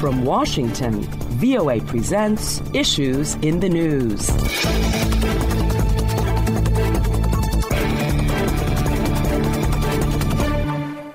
From Washington, VOA presents Issues in the News.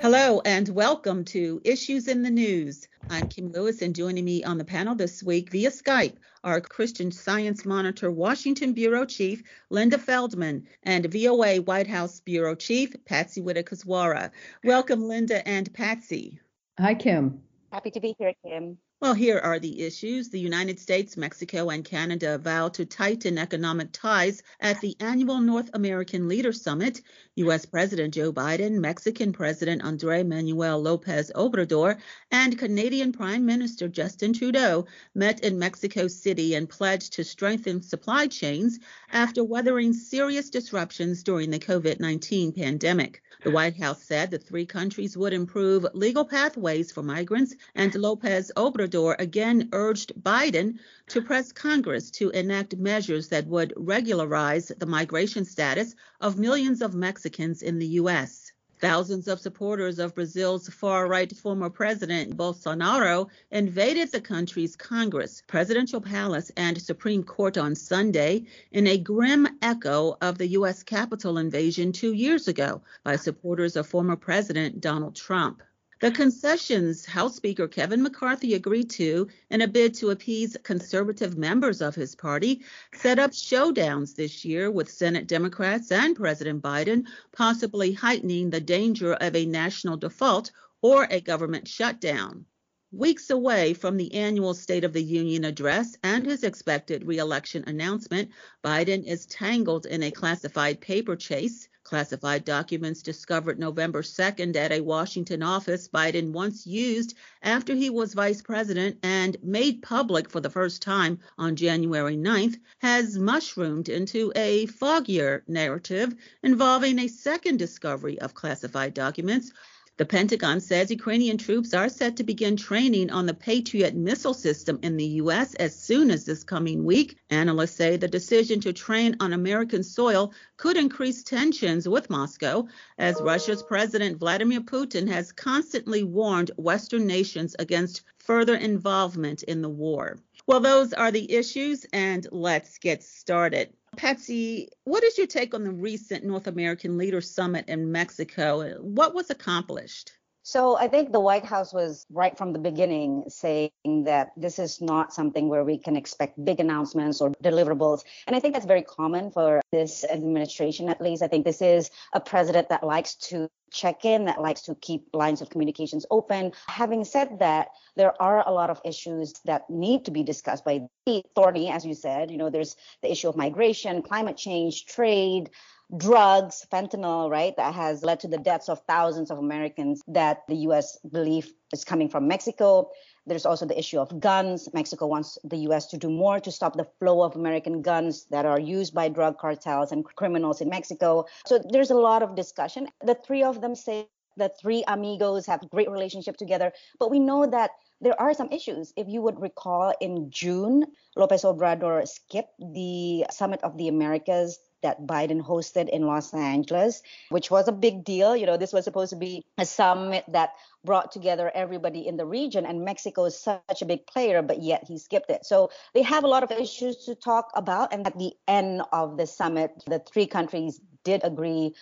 Hello, and welcome to Issues in the News. I'm Kim Lewis, and joining me on the panel this week via Skype are Christian Science Monitor Washington Bureau Chief Linda Feldman and VOA White House Bureau Chief Patsy Widakuswara. Welcome, Linda and Patsy. Hi, Kim. Happy to be here, Kim. Well, here are the issues. The United States, Mexico, and Canada vow to tighten economic ties at the annual North American Leaders Summit. U.S. President Joe Biden, Mexican President Andre Manuel Lopez Obrador, and Canadian Prime Minister Justin Trudeau met in Mexico City and pledged to strengthen supply chains after weathering serious disruptions during the COVID 19 pandemic. The White House said the three countries would improve legal pathways for migrants, and Lopez Obrador again urged Biden to press Congress to enact measures that would regularize the migration status of millions of Mexicans in the U.S. Thousands of supporters of Brazil's far right former president Bolsonaro invaded the country's Congress, presidential palace, and Supreme Court on Sunday in a grim echo of the U.S. Capitol invasion two years ago by supporters of former President Donald Trump. The concessions House Speaker Kevin McCarthy agreed to in a bid to appease conservative members of his party set up showdowns this year with Senate Democrats and President Biden, possibly heightening the danger of a national default or a government shutdown. Weeks away from the annual State of the Union address and his expected reelection announcement, Biden is tangled in a classified paper chase Classified documents discovered November 2nd at a Washington office Biden once used after he was vice president and made public for the first time on January 9th has mushroomed into a foggier narrative involving a second discovery of classified documents the Pentagon says Ukrainian troops are set to begin training on the Patriot missile system in the U.S. as soon as this coming week. Analysts say the decision to train on American soil could increase tensions with Moscow, as Russia's President Vladimir Putin has constantly warned Western nations against further involvement in the war. Well, those are the issues, and let's get started. Patsy, what is your take on the recent North American Leaders Summit in Mexico? What was accomplished? So I think the White House was right from the beginning saying that this is not something where we can expect big announcements or deliverables. And I think that's very common for this administration, at least. I think this is a president that likes to check in, that likes to keep lines of communications open. Having said that, there are a lot of issues that need to be discussed by the thorny, as you said. You know, there's the issue of migration, climate change, trade, drugs, fentanyl, right, that has led to the deaths of thousands of Americans that the US believe is coming from Mexico. There's also the issue of guns. Mexico wants the US to do more to stop the flow of American guns that are used by drug cartels and criminals in Mexico. So there's a lot of discussion. The three of them say the three amigos have great relationship together, but we know that there are some issues. If you would recall, in June, Lopez Obrador skipped the Summit of the Americas that Biden hosted in Los Angeles, which was a big deal. You know, this was supposed to be a summit that brought together everybody in the region, and Mexico is such a big player, but yet he skipped it. So they have a lot of issues to talk about. And at the end of the summit, the three countries did agree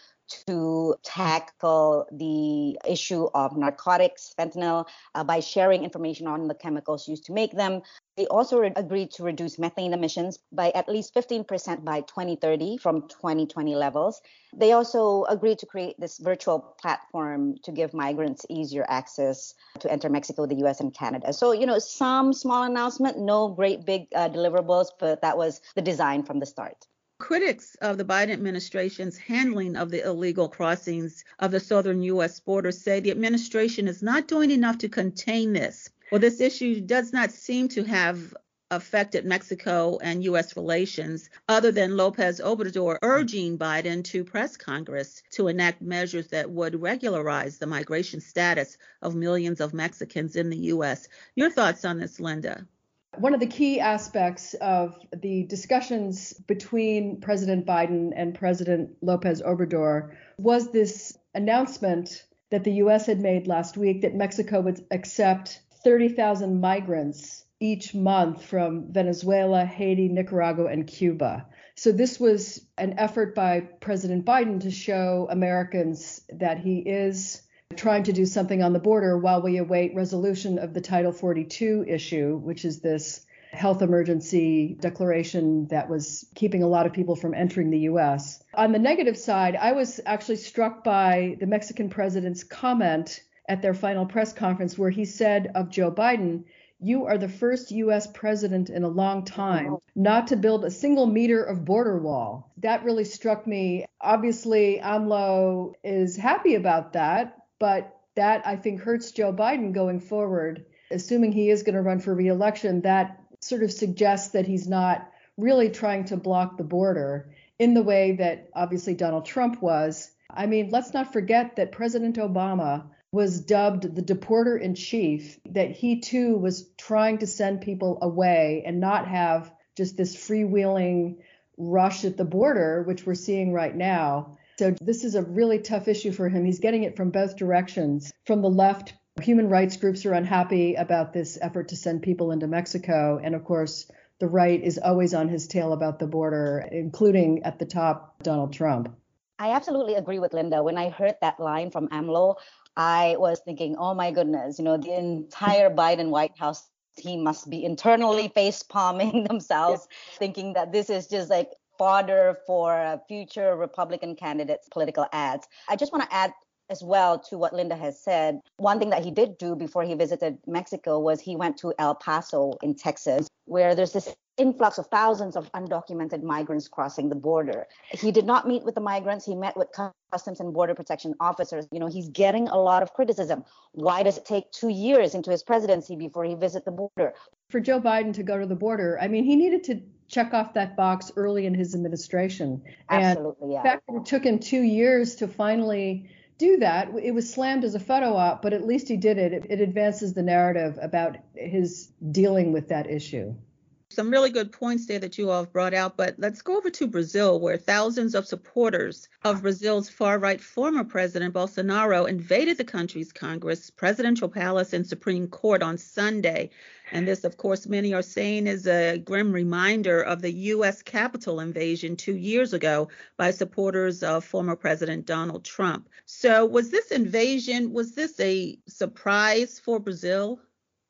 to tackle the issue of narcotics, fentanyl, uh, by sharing information on the chemicals used to make them. They also re- agreed to reduce methane emissions by at least 15% by 2030 from 2020 levels. They also agreed to create this virtual platform to give migrants easier access to enter Mexico, the US, and Canada. So, you know, some small announcement, no great big uh, deliverables, but that was the design from the start. Critics of the Biden administration's handling of the illegal crossings of the southern U.S. border say the administration is not doing enough to contain this. Well, this issue does not seem to have affected Mexico and U.S. relations, other than Lopez Obrador urging Biden to press Congress to enact measures that would regularize the migration status of millions of Mexicans in the U.S. Your thoughts on this, Linda? One of the key aspects of the discussions between President Biden and President Lopez Obrador was this announcement that the U.S. had made last week that Mexico would accept 30,000 migrants each month from Venezuela, Haiti, Nicaragua, and Cuba. So this was an effort by President Biden to show Americans that he is trying to do something on the border while we await resolution of the Title 42 issue, which is this health emergency declaration that was keeping a lot of people from entering the US. On the negative side, I was actually struck by the Mexican president's comment at their final press conference where he said of Joe Biden, you are the first US president in a long time not to build a single meter of border wall. That really struck me. Obviously, AMLO is happy about that, but that I think hurts Joe Biden going forward. Assuming he is going to run for reelection, that sort of suggests that he's not really trying to block the border in the way that obviously Donald Trump was. I mean, let's not forget that President Obama was dubbed the deporter in chief, that he too was trying to send people away and not have just this freewheeling rush at the border, which we're seeing right now. So, this is a really tough issue for him. He's getting it from both directions. From the left, human rights groups are unhappy about this effort to send people into Mexico. And of course, the right is always on his tail about the border, including at the top, Donald Trump. I absolutely agree with Linda. When I heard that line from AMLO, I was thinking, oh my goodness, you know, the entire Biden White House team must be internally face palming themselves, thinking that this is just like fodder for uh, future Republican candidates' political ads. I just want to add as well to what Linda has said. One thing that he did do before he visited Mexico was he went to El Paso in Texas, where there's this influx of thousands of undocumented migrants crossing the border. He did not meet with the migrants, he met with customs and border protection officers. You know, he's getting a lot of criticism. Why does it take 2 years into his presidency before he visit the border? For Joe Biden to go to the border, I mean, he needed to check off that box early in his administration. Absolutely, and yeah. The fact it took him 2 years to finally do that. It was slammed as a photo op, but at least he did it. It, it advances the narrative about his dealing with that issue some really good points there that you all have brought out. But let's go over to Brazil, where thousands of supporters of Brazil's far right former President Bolsonaro invaded the country's Congress, presidential palace, and Supreme Court on Sunday. And this, of course, many are saying is a grim reminder of the U.S. Capitol invasion two years ago by supporters of former President Donald Trump. So, was this invasion, was this a surprise for Brazil?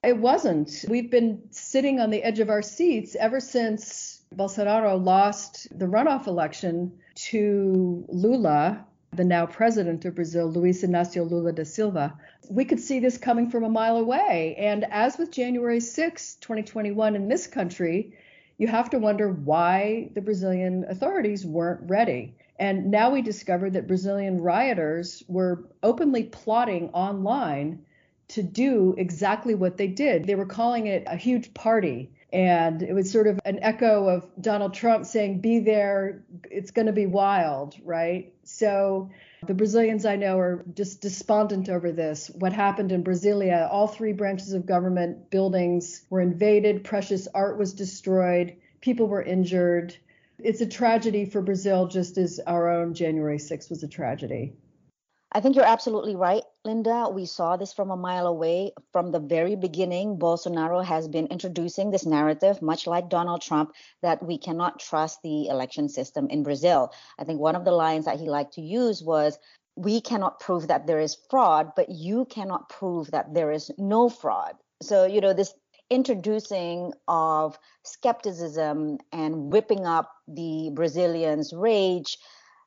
It wasn't. We've been sitting on the edge of our seats ever since Bolsonaro lost the runoff election to Lula, the now president of Brazil, Luiz Inácio Lula da Silva. We could see this coming from a mile away. And as with January 6, 2021, in this country, you have to wonder why the Brazilian authorities weren't ready. And now we discover that Brazilian rioters were openly plotting online to do exactly what they did. They were calling it a huge party. And it was sort of an echo of Donald Trump saying, be there, it's going to be wild, right? So the Brazilians I know are just despondent over this. What happened in Brasilia, all three branches of government buildings were invaded, precious art was destroyed, people were injured. It's a tragedy for Brazil, just as our own January 6th was a tragedy. I think you're absolutely right, Linda. We saw this from a mile away. From the very beginning, Bolsonaro has been introducing this narrative, much like Donald Trump, that we cannot trust the election system in Brazil. I think one of the lines that he liked to use was, we cannot prove that there is fraud, but you cannot prove that there is no fraud. So, you know, this introducing of skepticism and whipping up the Brazilians' rage,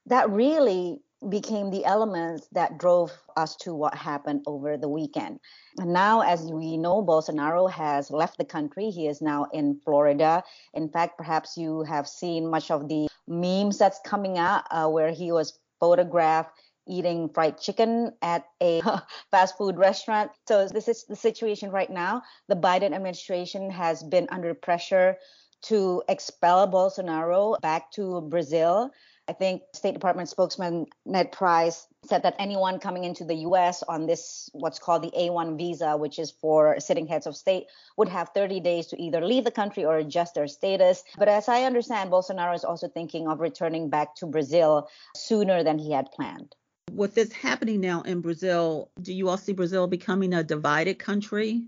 that really became the elements that drove us to what happened over the weekend. And now, as we know, Bolsonaro has left the country. He is now in Florida. In fact, perhaps you have seen much of the memes that's coming out uh, where he was photographed eating fried chicken at a fast food restaurant. So, this is the situation right now. The Biden administration has been under pressure to expel Bolsonaro back to Brazil. I think State Department spokesman Ned Price said that anyone coming into the US on this, what's called the A1 visa, which is for sitting heads of state, would have 30 days to either leave the country or adjust their status. But as I understand, Bolsonaro is also thinking of returning back to Brazil sooner than he had planned. With this happening now in Brazil, do you all see Brazil becoming a divided country?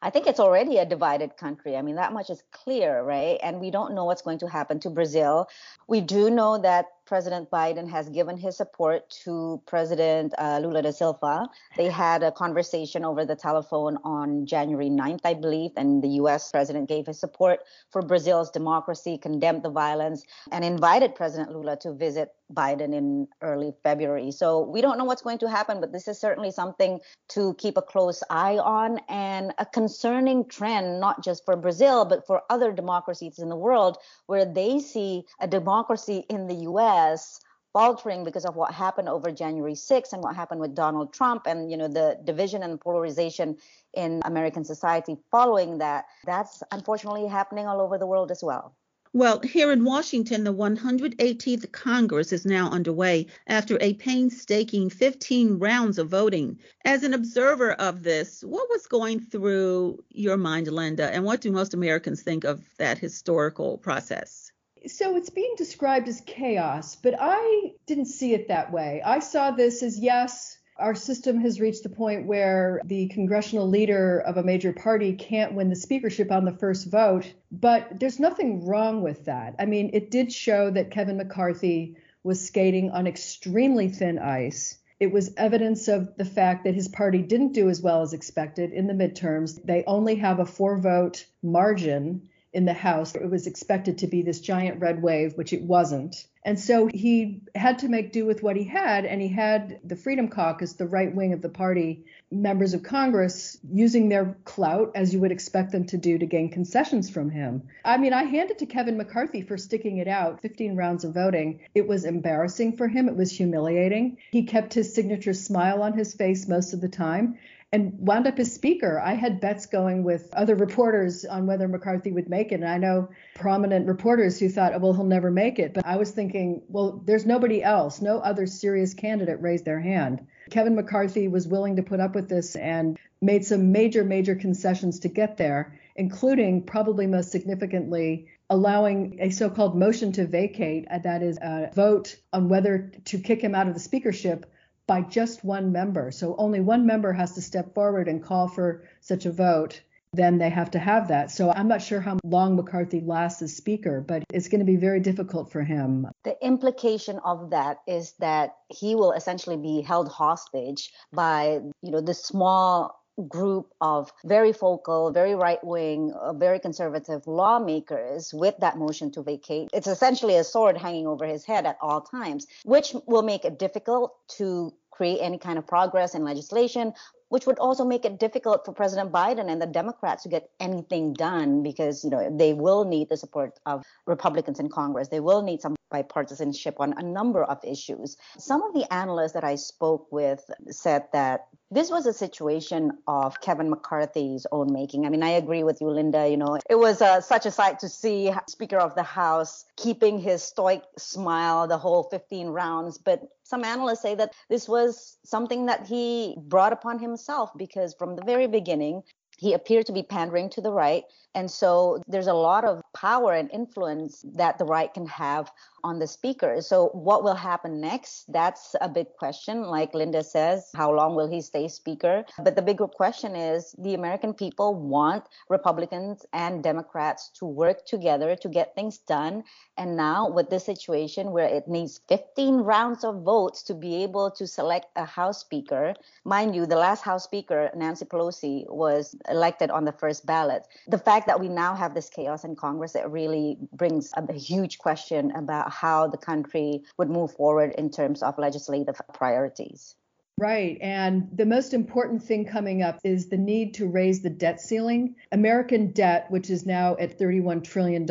I think it's already a divided country. I mean, that much is clear, right? And we don't know what's going to happen to Brazil. We do know that President Biden has given his support to President uh, Lula da Silva. They had a conversation over the telephone on January 9th, I believe, and the US president gave his support for Brazil's democracy, condemned the violence, and invited President Lula to visit Biden in early February. So we don't know what's going to happen, but this is certainly something to keep a close eye on and a concerning trend, not just for Brazil, but for other democracies in the world, where they see a democracy in the US US faltering because of what happened over January 6th and what happened with Donald Trump and you know the division and polarization in American society following that that's unfortunately happening all over the world as well. Well, here in Washington, the 118th Congress is now underway after a painstaking 15 rounds of voting. As an observer of this, what was going through your mind, Linda, and what do most Americans think of that historical process? So it's being described as chaos, but I didn't see it that way. I saw this as yes, our system has reached the point where the congressional leader of a major party can't win the speakership on the first vote, but there's nothing wrong with that. I mean, it did show that Kevin McCarthy was skating on extremely thin ice. It was evidence of the fact that his party didn't do as well as expected in the midterms. They only have a four vote margin in the House. It was expected to be this giant red wave, which it wasn't. And so he had to make do with what he had, and he had the Freedom Caucus, the right wing of the party, members of Congress using their clout, as you would expect them to do, to gain concessions from him. I mean, I hand it to Kevin McCarthy for sticking it out 15 rounds of voting. It was embarrassing for him, it was humiliating. He kept his signature smile on his face most of the time and wound up as speaker. I had bets going with other reporters on whether McCarthy would make it. And I know prominent reporters who thought, oh, well, he'll never make it. But I was thinking, well, there's nobody else. No other serious candidate raised their hand. Kevin McCarthy was willing to put up with this and made some major, major concessions to get there, including probably most significantly allowing a so called motion to vacate, uh, that is, a vote on whether to kick him out of the speakership by just one member. So only one member has to step forward and call for such a vote. Then they have to have that. So I'm not sure how long McCarthy lasts as speaker, but it's going to be very difficult for him. The implication of that is that he will essentially be held hostage by, you know, the small group of very focal, very right wing, uh, very conservative lawmakers with that motion to vacate. It's essentially a sword hanging over his head at all times, which will make it difficult to create any kind of progress in legislation, which would also make it difficult for President Biden and the Democrats to get anything done because you know they will need the support of Republicans in Congress. They will need some bipartisanship on a number of issues. Some of the analysts that I spoke with said that this was a situation of Kevin McCarthy's own making. I mean, I agree with you, Linda. You know, it was uh, such a sight to see Speaker of the House keeping his stoic smile the whole 15 rounds. But some analysts say that this was something that he brought upon himself because from the very beginning, he appeared to be pandering to the right. And so there's a lot of power and influence that the right can have on the speaker. So what will happen next? That's a big question. Like Linda says, how long will he stay speaker? But the bigger question is the American people want Republicans and Democrats to work together to get things done. And now with this situation where it needs 15 rounds of votes to be able to select a House Speaker, mind you, the last House Speaker, Nancy Pelosi, was elected on the first ballot. The fact that we now have this chaos in Congress, it really brings a huge question about how the country would move forward in terms of legislative priorities. Right. And the most important thing coming up is the need to raise the debt ceiling. American debt, which is now at $31 trillion,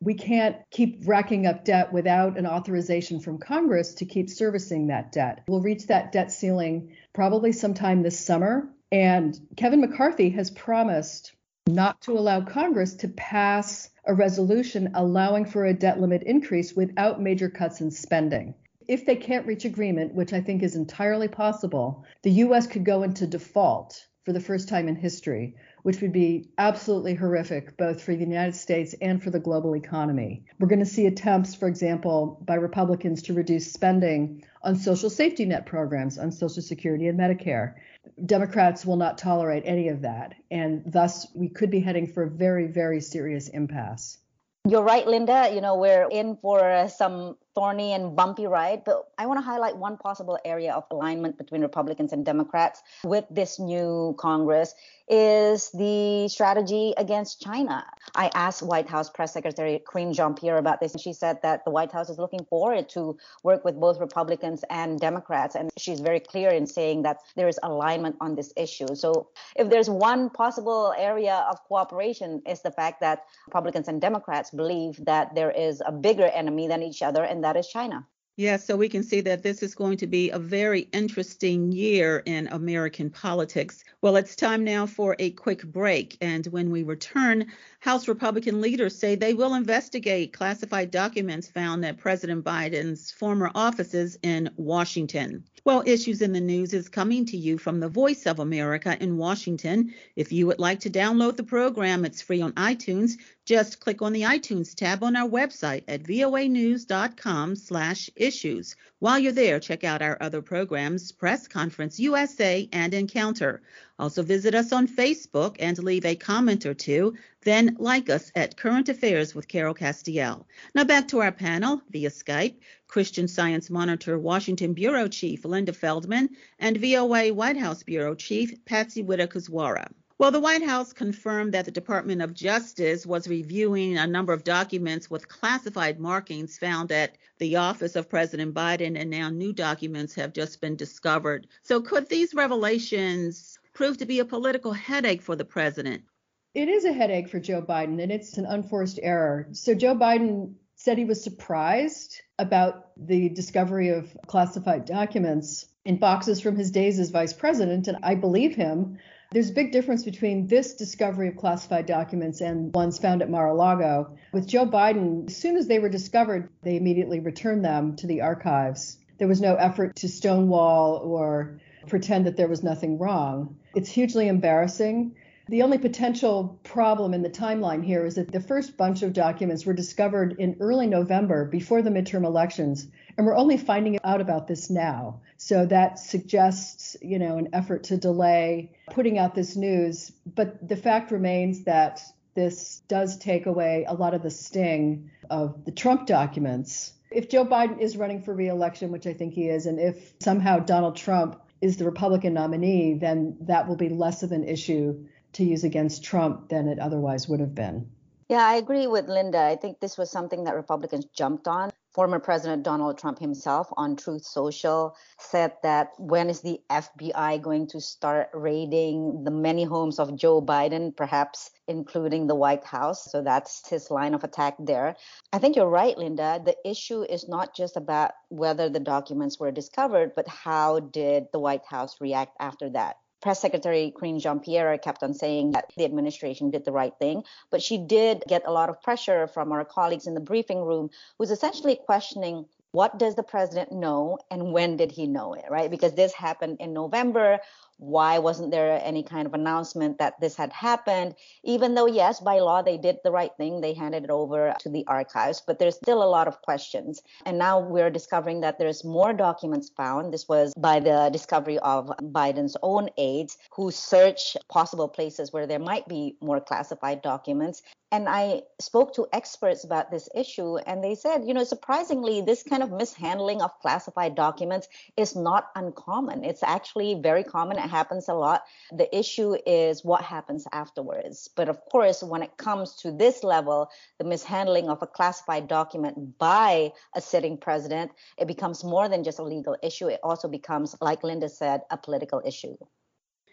we can't keep racking up debt without an authorization from Congress to keep servicing that debt. We'll reach that debt ceiling probably sometime this summer. And Kevin McCarthy has promised not to allow Congress to pass a resolution allowing for a debt limit increase without major cuts in spending. If they can't reach agreement, which I think is entirely possible, the U.S. could go into default for the first time in history, which would be absolutely horrific both for the United States and for the global economy. We're going to see attempts, for example, by Republicans to reduce spending on social safety net programs, on Social Security and Medicare. Democrats will not tolerate any of that, and thus we could be heading for a very, very serious impasse. You're right, Linda. You know, we're in for some thorny and bumpy ride, but I want to highlight one possible area of alignment between Republicans and Democrats with this new Congress is the strategy against China. I asked White House Press Secretary Karine Jean-Pierre about this, and she said that the White House is looking forward to work with both Republicans and Democrats, and she's very clear in saying that there is alignment on this issue. So, if there's one possible area of cooperation, is the fact that Republicans and Democrats believe that there is a bigger enemy than each other, and that is China. Yeah, so we can see that this is going to be a very interesting year in American politics. Well, it's time now for a quick break. And when we return, House Republican leaders say they will investigate classified documents found at President Biden's former offices in Washington. Well, Issues in the News is coming to you from the Voice of America in Washington. If you would like to download the program, it's free on iTunes. Just click on the iTunes tab on our website at voanews.com slash issues. While you're there, check out our other programs, Press Conference USA and Encounter. Also visit us on Facebook and leave a comment or two. Then like us at Current Affairs with Carol Castiel. Now back to our panel via Skype. Christian Science Monitor Washington Bureau Chief Linda Feldman and VOA White House Bureau Chief Patsy Widakuswara. Well, the White House confirmed that the Department of Justice was reviewing a number of documents with classified markings found at the office of President Biden, and now new documents have just been discovered. So, could these revelations prove to be a political headache for the president. It is a headache for Joe Biden, and it's an unforced error. So, Joe Biden said he was surprised about the discovery of classified documents in boxes from his days as vice president, and I believe him. There's a big difference between this discovery of classified documents and ones found at Mar a Lago. With Joe Biden, as soon as they were discovered, they immediately returned them to the archives. There was no effort to stonewall or pretend that there was nothing wrong. It's hugely embarrassing. The only potential problem in the timeline here is that the first bunch of documents were discovered in early November before the midterm elections, and we're only finding out about this now. So that suggests, you know, an effort to delay putting out this news. But the fact remains that this does take away a lot of the sting of the Trump documents. If Joe Biden is running for reelection, which I think he is, and if somehow Donald Trump is the Republican nominee, then that will be less of an issue to use against Trump than it otherwise would have been. Yeah, I agree with Linda. I think this was something that Republicans jumped on. Former President Donald Trump himself on Truth Social said that when is the FBI going to start raiding the many homes of Joe Biden, perhaps including the White House? So that's his line of attack there. I think you're right, Linda. The issue is not just about whether the documents were discovered, but how did the White House react after that? Press Secretary Karine Jean-Pierre kept on saying that the administration did the right thing, but she did get a lot of pressure from our colleagues in the briefing room, who's essentially questioning what does the president know and when did he know it, right? Because this happened in November why wasn't there any kind of announcement that this had happened? Even though yes by law they did the right thing they handed it over to the archives but there's still a lot of questions. And now we're discovering that there's more documents found. This was by the discovery of biden's own aides who search possible places where there might be more classified documents. And I spoke to experts about this issue, and they said, you know, surprisingly, this kind of mishandling of classified documents is not uncommon. It's actually very common happens a lot. The issue is what happens afterwards. But of course, when it comes to this level, the mishandling of a classified document by a sitting president, it becomes more than just a legal issue. It also becomes, like Linda said, a political issue.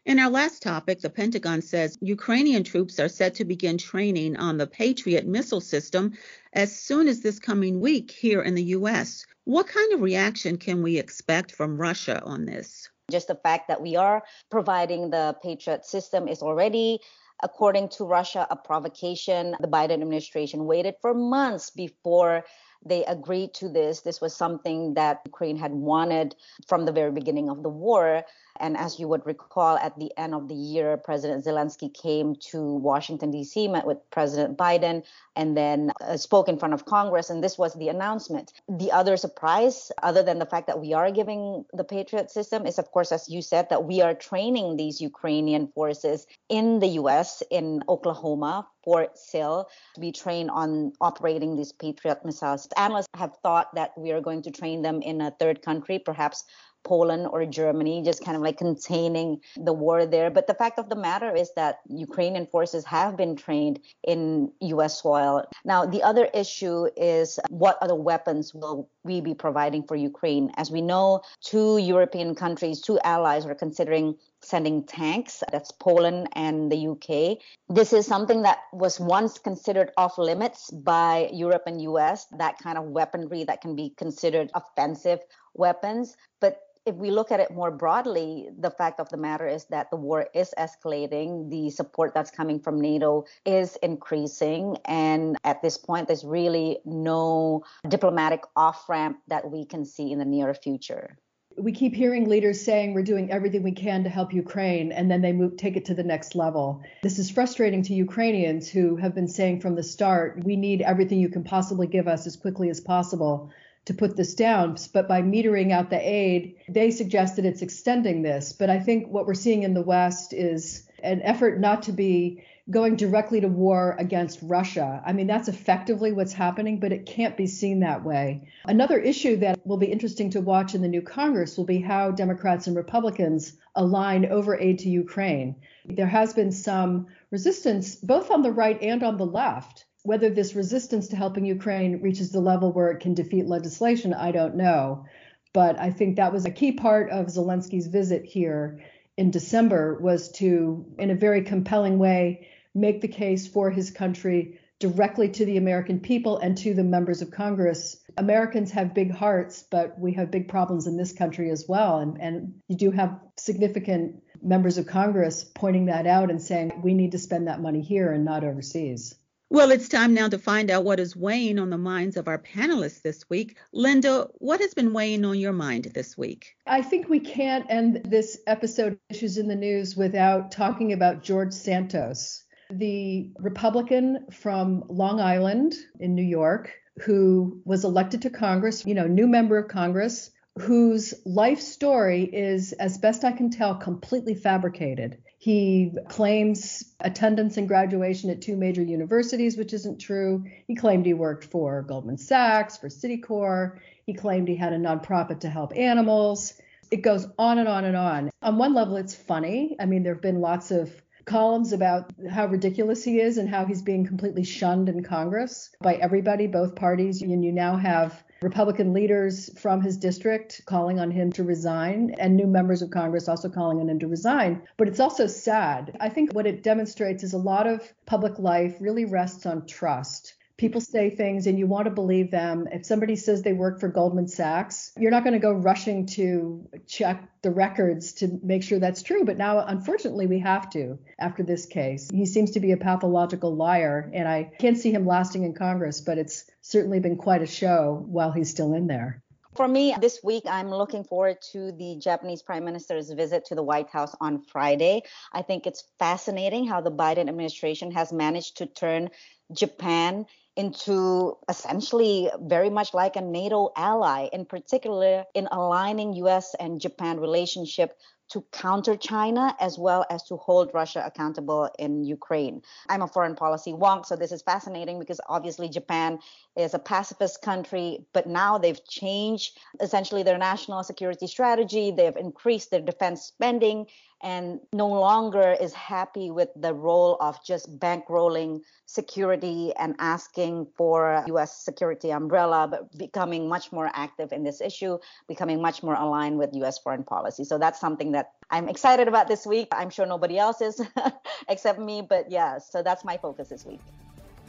In our last topic, the Pentagon says Ukrainian troops are set to begin training on the Patriot missile system as soon as this coming week here in the U.S. What kind of reaction can we expect from Russia on this? Just the fact that we are providing the Patriot system is already according to Russia, a provocation. The Biden administration waited for months before they agreed to this. This was something that Ukraine had wanted from the very beginning of the war. And as you would recall, at the end of the year, President Zelensky came to Washington, D.C., met with President Biden, and then uh, spoke in front of Congress. And this was the announcement. The other surprise, other than the fact that we are giving the Patriot system, is, of course, as you said, that we are training these Ukrainian forces in the U.S., in Oklahoma, Fort Sill, to be trained on operating these Patriot missiles. Analysts have thought that we are going to train them in a third country, perhaps Poland or Germany, just kind of like containing the war there. But the fact of the matter is that Ukrainian forces have been trained in US soil. Now, the other issue is what other weapons will we be providing for Ukraine? As we know, two European countries, two allies are considering sending tanks. That's Poland and the UK. This is something that was once considered off limits by Europe and US, that kind of weaponry that can be considered offensive weapons. But if we look at it more broadly, the fact of the matter is that the war is escalating. The support that's coming from NATO is increasing. And at this point, there's really no diplomatic off ramp that we can see in the near future. We keep hearing leaders saying we're doing everything we can to help Ukraine, and then they move, take it to the next level. This is frustrating to Ukrainians who have been saying from the start, we need everything you can possibly give us as quickly as possible to put this down. But by metering out the aid, they suggested it's extending this. But I think what we're seeing in the West is an effort not to be going directly to war against Russia. I mean, that's effectively what's happening, but it can't be seen that way. Another issue that will be interesting to watch in the new Congress will be how Democrats and Republicans align over aid to Ukraine. There has been some resistance, both on the right and on the left, whether this resistance to helping Ukraine reaches the level where it can defeat legislation, I don't know. But I think that was a key part of Zelensky's visit here in December was to, in a very compelling way, make the case for his country directly to the American people and to the members of Congress. Americans have big hearts, but we have big problems in this country as well. And, and you do have significant members of Congress pointing that out and saying we need to spend that money here and not overseas. Well, it's time now to find out what is weighing on the minds of our panelists this week. Linda, what has been weighing on your mind this week? I think we can't end this episode Issues in the News without talking about George Santos, the Republican from Long Island in New York who was elected to Congress, you know, new member of Congress, whose life story is, as best I can tell, completely fabricated. He claims attendance and graduation at two major universities, which isn't true. He claimed he worked for Goldman Sachs, for Citicorp. He claimed he had a nonprofit to help animals. It goes on and on and on. On one level, it's funny. I mean, there have been lots of columns about how ridiculous he is and how he's being completely shunned in Congress by everybody, both parties. And you now have Republican leaders from his district calling on him to resign, and new members of Congress also calling on him to resign. But it's also sad. I think what it demonstrates is a lot of public life really rests on trust people say things and you want to believe them. If somebody says they work for Goldman Sachs, you're not going to go rushing to check the records to make sure that's true. But now, unfortunately, we have to after this case. He seems to be a pathological liar, and I can't see him lasting in Congress, but it's certainly been quite a show while he's still in there. For me, this week, I'm looking forward to the Japanese Prime Minister's visit to the White House on Friday. I think it's fascinating how the Biden administration has managed to turn Japan into essentially very much like a NATO ally, in particular in aligning US and Japan relationship to counter China as well as to hold Russia accountable in Ukraine. I'm a foreign policy wonk, so this is fascinating because obviously Japan is a pacifist country, but now they've changed essentially their national security strategy. They've increased their defense spending and no longer is happy with the role of just bankrolling security and asking for US security umbrella, but becoming much more active in this issue, becoming much more aligned with US foreign policy. So that's something that I'm excited about this week. I'm sure nobody else is except me, but yeah, so that's my focus this week.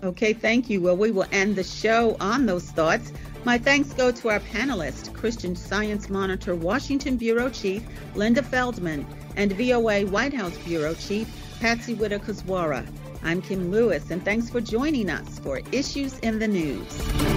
Okay, thank you. Well, we will end the show on those thoughts. My thanks go to our panelists, Christian Science Monitor Washington Bureau Chief Linda Feldman and VOA White House Bureau Chief Patsy Widakuswara. I'm Kim Lewis, and thanks for joining us for Issues in the News.